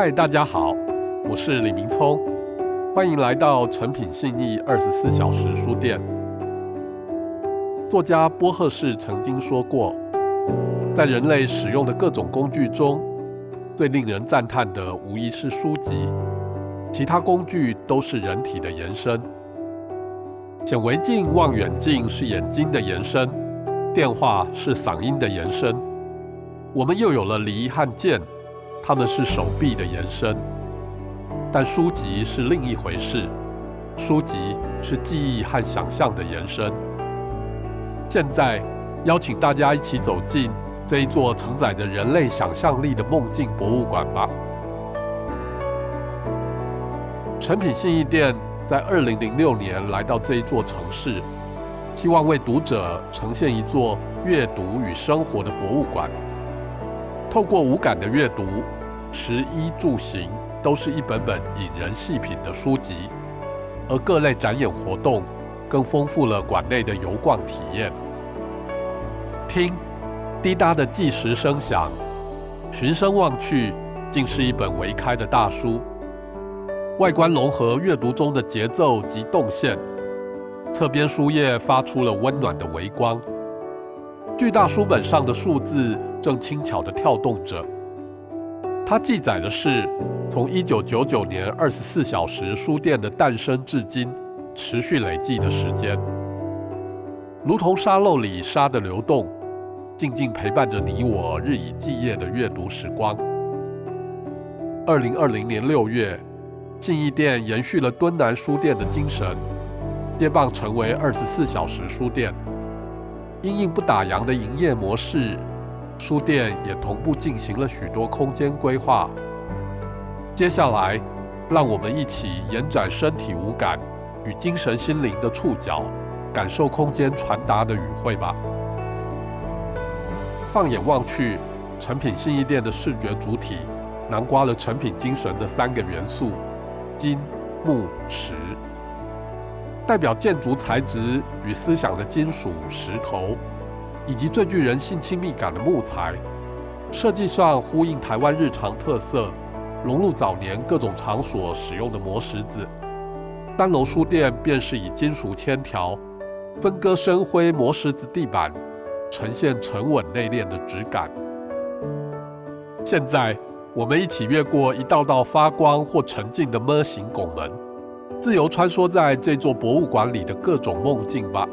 嗨，大家好，我是李明聪，欢迎来到诚品信义二十四小时书店。作家波赫士曾经说过，在人类使用的各种工具中，最令人赞叹的无疑是书籍，其他工具都是人体的延伸。显微镜、望远镜是眼睛的延伸，电话是嗓音的延伸，我们又有了梨和剑。它们是手臂的延伸，但书籍是另一回事。书籍是记忆和想象的延伸。现在，邀请大家一起走进这一座承载着人类想象力的梦境博物馆吧。诚品信义店在二零零六年来到这一座城市，希望为读者呈现一座阅读与生活的博物馆。透过无感的阅读，食衣住行都是一本本引人细品的书籍，而各类展演活动更丰富了馆内的游逛体验。听，滴答的计时声响，循声望去，竟是一本微开的大书。外观融合阅读中的节奏及动线，侧边书页发出了温暖的微光。巨大书本上的数字正轻巧地跳动着，它记载的是从1999年二十四小时书店的诞生至今持续累计的时间，如同沙漏里沙的流动，静静陪伴着你我日以继夜的阅读时光。2020年6月，信义店延续了敦南书店的精神，接棒成为二十四小时书店。因应不打烊的营业模式，书店也同步进行了许多空间规划。接下来，让我们一起延展身体五感与精神心灵的触角，感受空间传达的语汇吧。放眼望去，诚品信义店的视觉主体囊括了诚品精神的三个元素：金、木、石。代表建筑材质与思想的金属石头，以及最具人性亲密感的木材，设计上呼应台湾日常特色，融入早年各种场所使用的磨石子。单楼书店便是以金属铅条分割深灰磨石子地板，呈现沉稳内敛的质感。现在，我们一起越过一道道发光或沉静的 ㄇ 型拱门。自由穿梭在这座博物馆里的各种梦境吧。